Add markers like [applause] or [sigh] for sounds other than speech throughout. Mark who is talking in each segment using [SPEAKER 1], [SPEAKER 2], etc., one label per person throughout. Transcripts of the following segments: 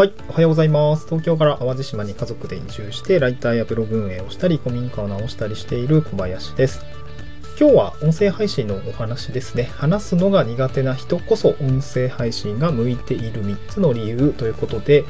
[SPEAKER 1] はい、おはようございます。東京から淡路島に家族で移住して、ライターやブログ運営をしたり、古民家を直したりしている小林です。今日は音声配信のお話ですね。話すのが苦手な人こそ音声配信が向いている3つの理由ということで、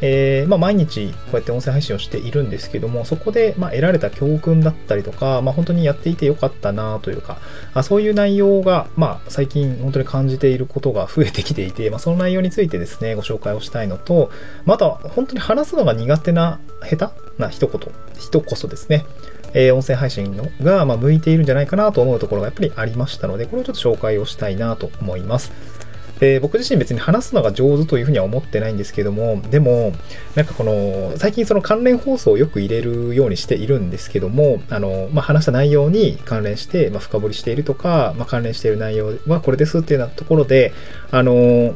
[SPEAKER 1] えー、まあ、毎日こうやって音声配信をしているんですけども、そこでま得られた教訓だったりとか、まあ、本当にやっていてよかったなというか、あそういう内容が、まあ、最近本当に感じていることが増えてきていて、まあ、その内容についてですね、ご紹介をしたいのと、また本当に話すのが苦手な、下手な一言、人こそですね、えー、音声配信のが、ま向いているんじゃないかなと思うところがやっぱりありましたので、これをちょっと紹介をしたいなと思います。で僕自身別に話すのが上手というふうには思ってないんですけどもでもなんかこの最近その関連放送をよく入れるようにしているんですけどもあの、まあ、話した内容に関連して、まあ、深掘りしているとか、まあ、関連している内容はこれですっていうようなところであの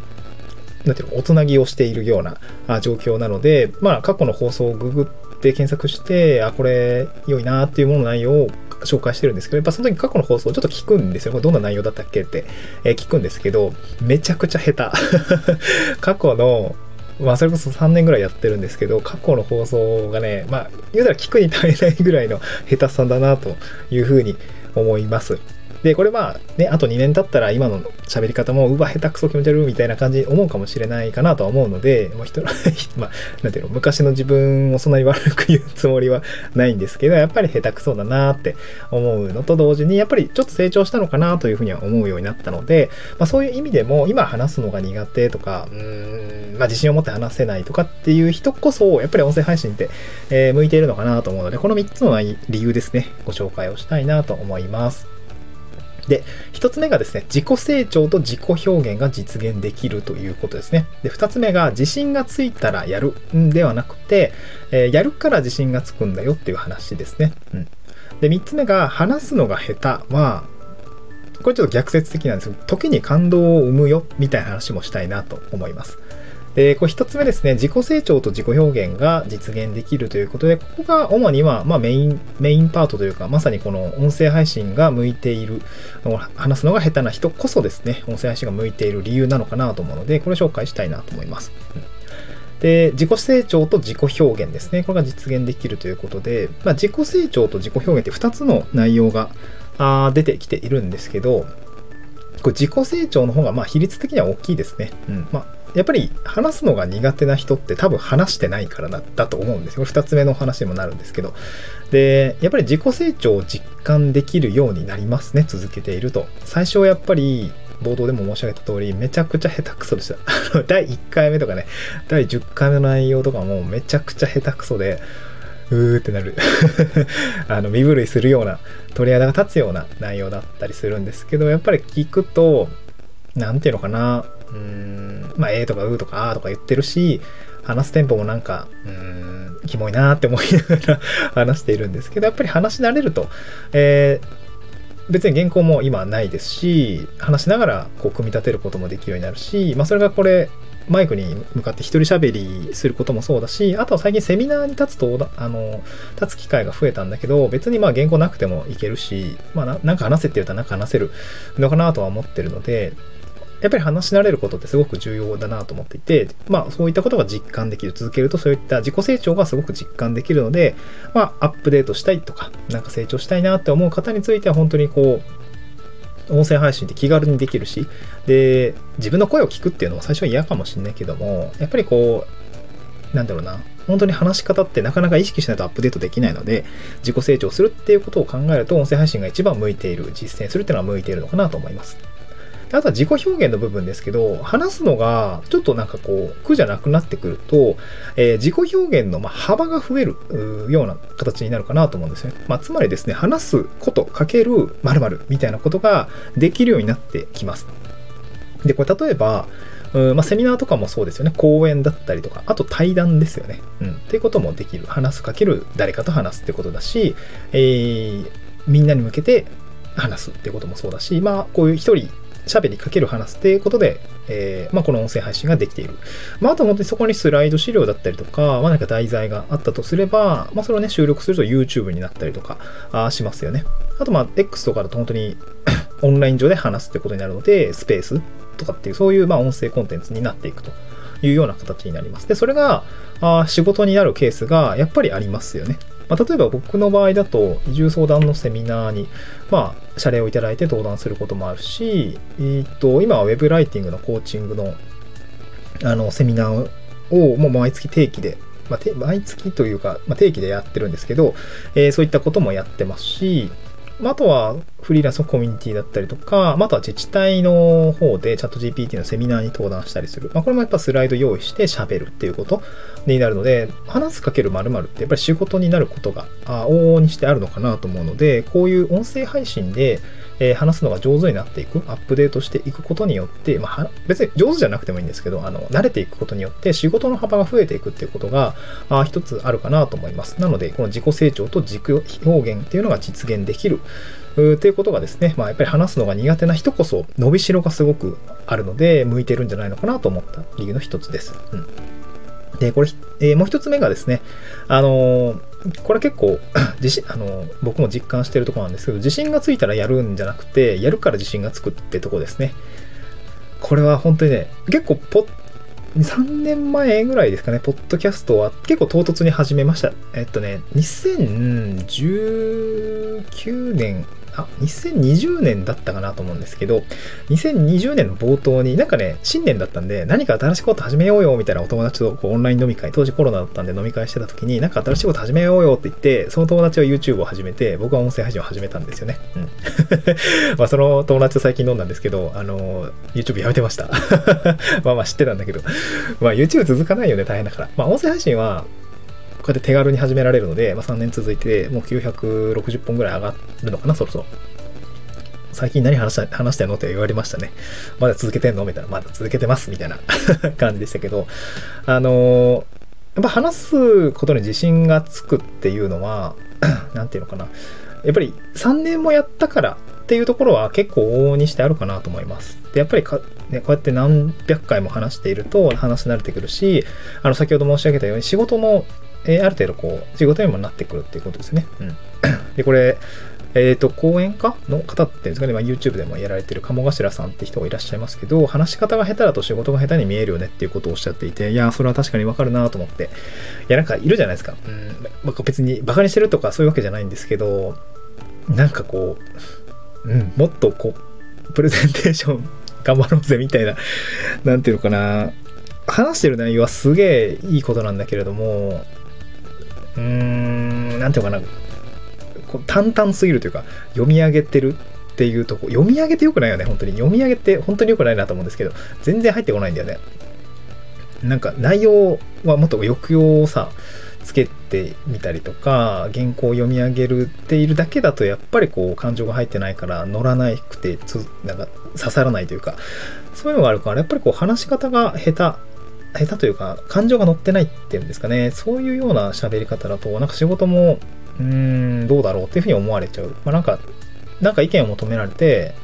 [SPEAKER 1] なんていうのおつなぎをしているような状況なので、まあ、過去の放送をググってで検索してあこれ良いなっていうものの内容を紹介してるんですけど、やっぱその時過去の放送をちょっと聞くんですよ。これどんな内容だったっけって、えー、聞くんですけど、めちゃくちゃ下手。[laughs] 過去のまあ、それこそ3年ぐらいやってるんですけど、過去の放送がね、まあ、言うたら聞くに耐えないぐらいの下手さだなというふうに思います。で、これまあね、あと2年経ったら今の喋り方も、うわ、下手くそ気持ち悪いみたいな感じに思うかもしれないかなとは思うので、もう人の [laughs] まあ、なんていうの、昔の自分をそんなに悪く言うつもりはないんですけど、やっぱり下手くそだなって思うのと同時に、やっぱりちょっと成長したのかなというふうには思うようになったので、まあそういう意味でも、今話すのが苦手とか、うーん、まあ自信を持って話せないとかっていう人こそ、やっぱり音声配信って、えー、向いているのかなと思うので、この3つの理由ですね、ご紹介をしたいなと思います。で、一つ目がですね、自己成長と自己表現が実現できるということですね。で、二つ目が自信がついたらやるんではなくて、えー、やるから自信がつくんだよっていう話ですね。うん。で、三つ目が話すのが下手は、これちょっと逆説的なんですけど、時に感動を生むよみたいな話もしたいなと思います。で、これ一つ目ですね、自己成長と自己表現が実現できるということで、ここが主には、まあ、メイン、メインパートというか、まさにこの音声配信が向いている、話すのが下手な人こそですね、音声配信が向いている理由なのかなと思うので、これを紹介したいなと思います。で、自己成長と自己表現ですね。これが実現できるということで、まあ、自己成長と自己表現って2つの内容があ出てきているんですけど、これ自己成長の方がま比率的には大きいですね。うん。まあやっぱり話すのが苦手な人って多分話してないからだだと思うんですよ。二つ目の話にもなるんですけど。で、やっぱり自己成長を実感できるようになりますね。続けていると。最初はやっぱり冒頭でも申し上げた通り、めちゃくちゃ下手くそでした。[laughs] 第1回目とかね、第10回目の内容とかもめちゃくちゃ下手くそで、うーってなる [laughs] あの、身震いするような、鳥肌が立つような内容だったりするんですけど、やっぱり聞くと、なんていうのかな、うーん、まあ、えーとかうーとかあーとか言ってるし、話すテンポもなんか、うーん、キモいなーって思いながら [laughs] 話しているんですけど、やっぱり話し慣れると、えー、別に原稿も今ないですし、話しながらこう組み立てることもできるようになるし、まあそれがこれ、マイクに向かって一人喋りすることもそうだし、あとは最近セミナーに立つと、あの、立つ機会が増えたんだけど、別にまあ原稿なくてもいけるし、まあなんか話せって言うとなんか話せるのかなとは思ってるので、やっぱり話し慣れることってすごく重要だなと思っていて、まあそういったことが実感できる、続けるとそういった自己成長がすごく実感できるので、まあアップデートしたいとか、なんか成長したいなって思う方については本当にこう、音声配信って気軽にできるし、で、自分の声を聞くっていうのは最初は嫌かもしんないけども、やっぱりこう、なんだろうな、本当に話し方ってなかなか意識しないとアップデートできないので、自己成長するっていうことを考えると、音声配信が一番向いている、実践するっていうのは向いているのかなと思います。あとは自己表現の部分ですけど、話すのがちょっとなんかこう、苦じゃなくなってくると、えー、自己表現のま幅が増えるような形になるかなと思うんですね。まあ、つまりですね、話すことかける〇〇みたいなことができるようになってきます。で、これ例えば、うんまあ、セミナーとかもそうですよね。講演だったりとか、あと対談ですよね。うん。っていうこともできる。話すかける誰かと話すってことだし、えー、みんなに向けて話すってこともそうだし、まあ、こういう一人喋りかける話っていうことで、えー、まあ、この音声配信ができている。まあ、あと本当にそこにスライド資料だったりとか、まあ、何か題材があったとすれば、まあ、それをね、収録すると YouTube になったりとかあしますよね。あと、まあ、X とかだと本当に [coughs] オンライン上で話すってことになるので、スペースとかっていう、そういう、まあ、音声コンテンツになっていくというような形になります。で、それがあ仕事になるケースがやっぱりありますよね。まあ、例えば僕の場合だと移住相談のセミナーに、まあ、謝礼をいただいて登壇することもあるし、えー、っと今は Web ライティングのコーチングのあのセミナーをもう毎月定期でまあ、毎月というか、まあ、定期でやってるんですけど、えー、そういったこともやってますし、まあ、あとはフリーランスのコミュニティだったりとか、まあ、あとは自治体の方でチャット GPT のセミナーに登壇したりする。まあ、これもやっぱスライド用意して喋るっていうことになるので、話すかける〇〇ってやっぱり仕事になることが往々にしてあるのかなと思うので、こういう音声配信で、えー、話すのが上手になっていく、アップデートしていくことによって、まあ、別に上手じゃなくてもいいんですけど、あの、慣れていくことによって仕事の幅が増えていくっていうことが、あ一つあるかなと思います。なので、この自己成長と自己表現っていうのが実現できる。ということがですね、まあ、やっぱり話すのが苦手な人こそ伸びしろがすごくあるので、向いてるんじゃないのかなと思った理由の一つです。うんで、これ、えー、もう一つ目がですね、あのー、これ結構 [clears throat] 自信、あの、僕も実感してるとこなんですけど、自信がついたらやるんじゃなくて、やるから自信がつくってとこですね。これは本当にね、結構ポッ、3年前ぐらいですかね、ポッドキャストは結構唐突に始めました。えっとね、2019年あ、2020年だったかなと思うんですけど、2020年の冒頭になんかね、新年だったんで、何か新しいこと始めようよみたいなお友達とこうオンライン飲み会、当時コロナだったんで飲み会してた時に、なんか新しいこと始めようよって言って、その友達は YouTube を始めて、僕は音声配信を始めたんですよね。うん。[laughs] まあその友達と最近飲んだんですけど、あの、YouTube やめてました。[laughs] まあまあ知ってたんだけど、まあ YouTube 続かないよね、大変だから。まあ音声配信は、うやって手軽に始められるので、まあ、3年続いて、もう960本ぐらい上がるのかな、そろそろ。最近何話した話したのって言われましたね。まだ続けてんのみたいな。まだ続けてます。みたいな [laughs] 感じでしたけど、あの、やっぱ話すことに自信がつくっていうのは、[clears throat] なんていうのかな。やっぱり3年もやったからっていうところは結構往々にしてあるかなと思います。で、やっぱりか、ね、こうやって何百回も話していると話し慣れてくるし、あの、先ほど申し上げたように仕事もえー、ある程度こう、仕事にもなってくるっていうことですね。うん。[coughs] で、これ、えっ、ー、と、講演家の方っていうんですかね、まあ、YouTube でもやられてる鴨頭さんって人がいらっしゃいますけど、話し方が下手だと仕事が下手に見えるよねっていうことをおっしゃっていて、いや、それは確かにわかるなと思って、いや、なんかいるじゃないですか。うん、まあ、別にバカにしてるとかそういうわけじゃないんですけど、なんかこう、うん、もっとこう、プレゼンテーション [laughs] 頑張ろうぜみたいな、なんていうのかな、話してる内容はすげえいいことなんだけれども、うーん、なんていうかな、こう淡々すぎるというか、読み上げてるっていうとこ、読み上げてよくないよね、本当に。読み上げて本当によくないなと思うんですけど、全然入ってこないんだよね。なんか内容はもっと抑揚をさ、つけてみたりとか、原稿を読み上げるっているだけだと、やっぱりこう、感情が入ってないから乗らなくてつ、なんか刺さらないというか、そういうのがあるから、やっぱりこう、話し方が下手下手というか、感情が乗ってないっていうんですかね、そういうような喋り方だと、なんか仕事も、うーん、どうだろうっていうふうに思われちゃう。まあ、なんか、なんか意見を求められて、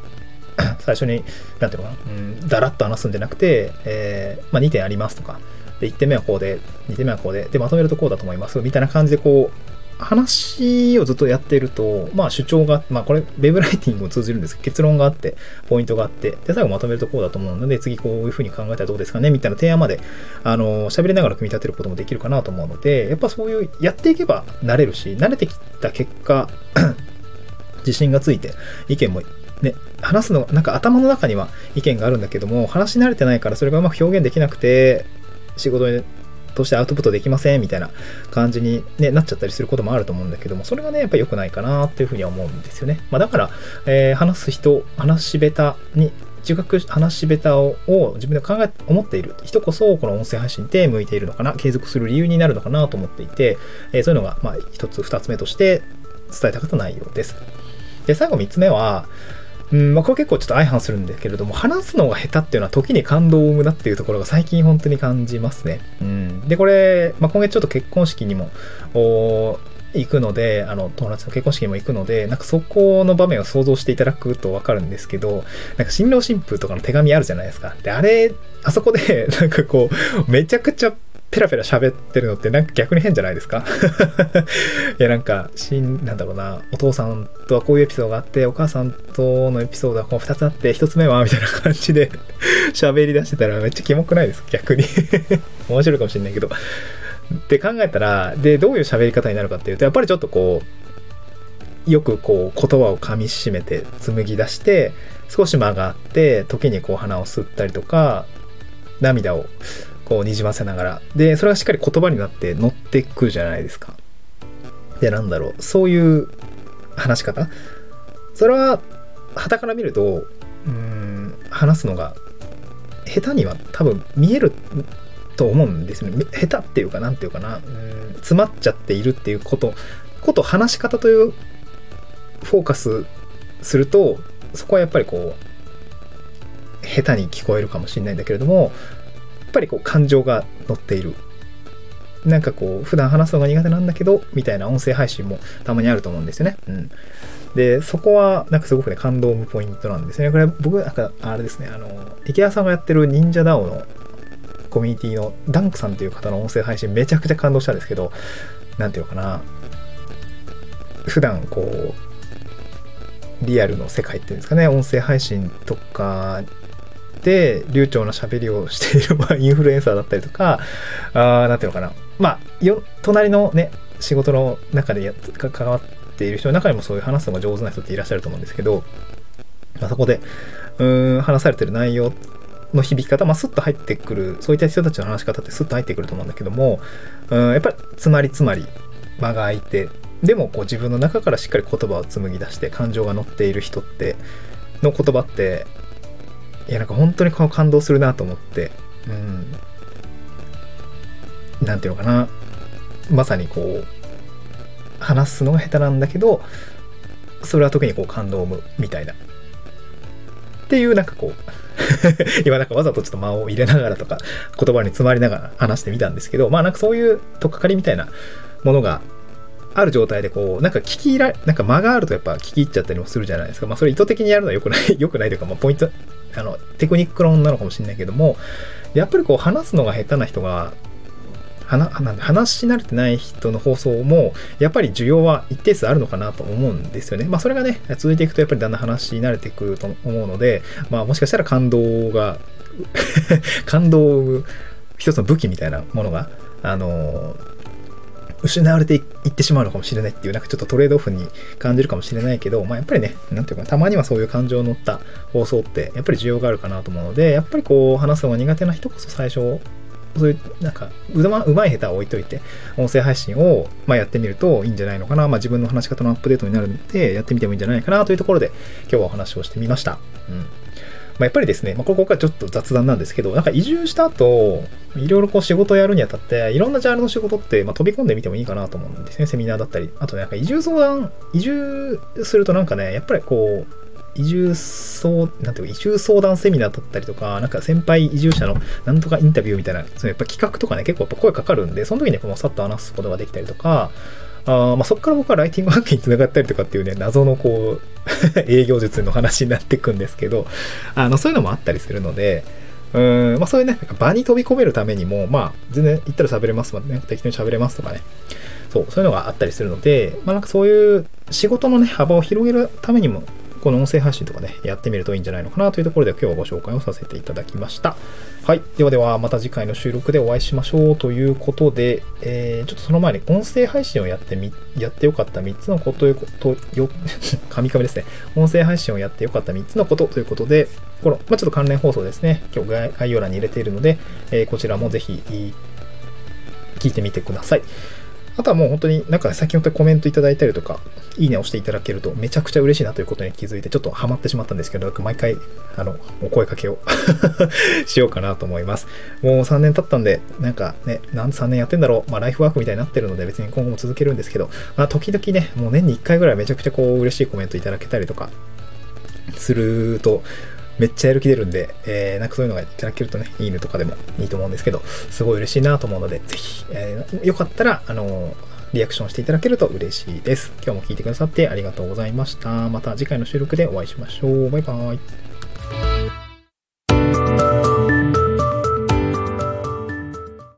[SPEAKER 1] [coughs] 最初に、なんていうのかな、うん、だらっと話すんじゃなくて、えー、まあ、2点ありますとか、で、1点目はこうで、2点目はこうで、で、まとめるとこうだと思います、みたいな感じでこう、話をずっとやってると、まあ主張が、まあこれ、ウェブライティングも通じるんですけど、結論があって、ポイントがあって、で、最後まとめるとこうだと思うので、次こういうふうに考えたらどうですかねみたいな提案まで、あの、喋りながら組み立てることもできるかなと思うので、やっぱそういう、やっていけば慣れるし、慣れてきた結果、[clears throat] 自信がついて、意見もね、話すの、なんか頭の中には意見があるんだけども、話し慣れてないからそれがうまく表現できなくて、仕事にとしてアウトプットできませんみたいな感じに、ね、なっちゃったりすることもあると思うんだけども、それがね、やっぱり良くないかなっていうふうには思うんですよね。まあ、だから、えー、話す人、話し下手に、自覚、話し下手を自分で考え、思っている人こそ、この音声配信って向いているのかな、継続する理由になるのかなと思っていて、えー、そういうのが、まあ、一つ、二つ目として伝えたかった内容です。で、最後三つ目は、うん、まあ、これ結構ちょっと相反するんですけれども、話すのが下手っていうのは時に感動を生むなっていうところが最近本当に感じますね。うん。で、これ、まあ、今月ちょっと結婚式にも、行くので、あの、友達の結婚式にも行くので、なんかそこの場面を想像していただくとわかるんですけど、なんか新郎新婦とかの手紙あるじゃないですか。で、あれ、あそこで、なんかこう、めちゃくちゃペラペラ喋ってるのってなんか逆に変じゃないですか？[laughs] いやなんかしんなんだろうな。お父さんとはこういうエピソードがあってお母さんとのエピソードはこう2つあって1つ目はみたいな感じで [laughs] 喋り出してたらめっちゃキモくないです逆に。[laughs] 面白いかもしれないけど。って考えたらでどういう喋り方になるかっていうとやっぱりちょっとこうよくこう言葉を噛みしめて紡ぎ出して少し間があって時にこう鼻を吸ったりとか涙をこうにじませながら。でそれがしっかり言葉になって乗ってくるじゃないですか。でなんだろう。そういう話し方。それは傍から見るとうん話すのが下手には多分見えると思うんですよね。下手っていうか何ていうかな。うん詰まっちゃっているっていうことこと話し方というフォーカスするとそこはやっぱりこう下手に聞こえるかもしれないんだけれどもぱりこう感情が乗っているなんかこう普段話すのが苦手なんだけどみたいな音声配信もたまにあると思うんですよね。うん、でそこはなんかすごくね感動むポイントなんですね。これ僕なんかあれですねあの池谷さんがやってる忍者 DAO のコミュニティのダンクさんという方の音声配信めちゃくちゃ感動したんですけど何て言うのかな普段こうリアルの世界っていうんですかね音声配信とかで流暢な喋りをしている、[laughs] まあ、インフルエンサーだったりとかあ何ていうのかな。まあよ隣のね仕事の中でや関わっている人の中にもそういう話すのが上手な人っていらっしゃると思うんですけど、まあ、そこでうん話されてる内容の響き方、まあ、スッと入ってくるそういった人たちの話し方ってスッと入ってくると思うんだけどもうんやっぱりつまりつまり間が空いてでもこう自分の中からしっかり言葉を紡ぎ出して感情が乗っている人っての言葉っていやなんか本当にこの感動するなと思ってうん。何て言うのかな。まさにこう話すのが下手なんだけどそれは特にこう感動を生むみたいな。っていうなんかこう [laughs] 今なんかわざとちょっと間を入れながらとか言葉に詰まりながら話してみたんですけどまあなんかそういうとっかかりみたいなものがある状態でこう、なんか聞き入ら、なんか間があるとやっぱ聞き入っちゃったりもするじゃないですか。まあそれ意図的にやるのは良くない、良くないというか、まあポイント、あの、テクニック論なのかもしれないけども、やっぱりこう話すのが下手な人が、話し慣れてない人の放送も、やっぱり需要は一定数あるのかなと思うんですよね。まあそれがね、続いていくとやっぱりだんだん話し慣れてくると思うので、まあもしかしたら感動が [laughs] 感動を生む一つの武器みたいなものが、あのー失われていってしまうのかもしれないっていう、なんかちょっとトレードオフに感じるかもしれないけど、まあやっぱりね、なんていうか、たまにはそういう感情を乗った放送って、やっぱり需要があるかなと思うので、やっぱりこう、話すのが苦手な人こそ最初、そういう、なんか、うまうまい下手は置いといて、音声配信を、まあ、やってみるといいんじゃないのかな。まあ、自分の話し方のアップデートになるので、やってみてもいいんじゃないかなというところで、今日はお話をしてみました。うん。まあ、やっぱりですね、まあ、ここからちょっと雑談なんですけど、なんか移住した後、いろいろこう仕事をやるにあたって、いろんなジャンルの仕事って、まあ、飛び込んでみてもいいかなと思うんですね。セミナーだったり。あとね、なんか移住相談、移住するとなんかね、やっぱりこう、移住相、なんていうか、移住相談セミナーだったりとか、なんか先輩移住者のなんとかインタビューみたいな、そのやっぱ企画とかね、結構やっぱ声かかるんで、その時にこのさっと話すことができたりとか、あまあ、そこから僕はライティングワークにつながったりとかっていうね、謎のこう [laughs] 営業術の話になっていくんですけど、あの、そういうのもあったりするので、うん、まあそういうね、場に飛び込めるためにも、まあ全然行ったら喋れますもんね、適当に喋れますとかね、そう、そういうのがあったりするので、まあなんかそういう仕事のね、幅を広げるためにも、この音声発信とかね、やってみるといいんじゃないのかなというところで今日はご紹介をさせていただきました。はい。ではでは、また次回の収録でお会いしましょうということで、えー、ちょっとその前に音声配信をやってみ、やってよかった3つのことと、よ、カミカミですね。音声配信をやってよかった3つのことということで、この、まあ、ちょっと関連放送ですね。今日概要欄に入れているので、えー、こちらもぜひ、聞いてみてください。あとはもう本当になんか先ほどコメントいただいたりとか、いいねをしていただけるとめちゃくちゃ嬉しいなということに気づいてちょっとハマってしまったんですけど、毎回、あの、お声かけを [laughs] しようかなと思います。もう3年経ったんで、なんかね、なん3年やってんだろう、まあライフワークみたいになってるので別に今後も続けるんですけど、まあ時々ね、もう年に1回ぐらいめちゃくちゃこう嬉しいコメントいただけたりとかすると、めっちゃやる気出るんで、えー、なんかそういうのがいただけるとね、いいねとかでもいいと思うんですけど、すごい嬉しいなと思うので、ぜひ、えー、よかったら、あのー、リアクションしていただけると嬉しいです。今日も聴いてくださってありがとうございました。また次回の収録でお会いしましょう。バイバーイ。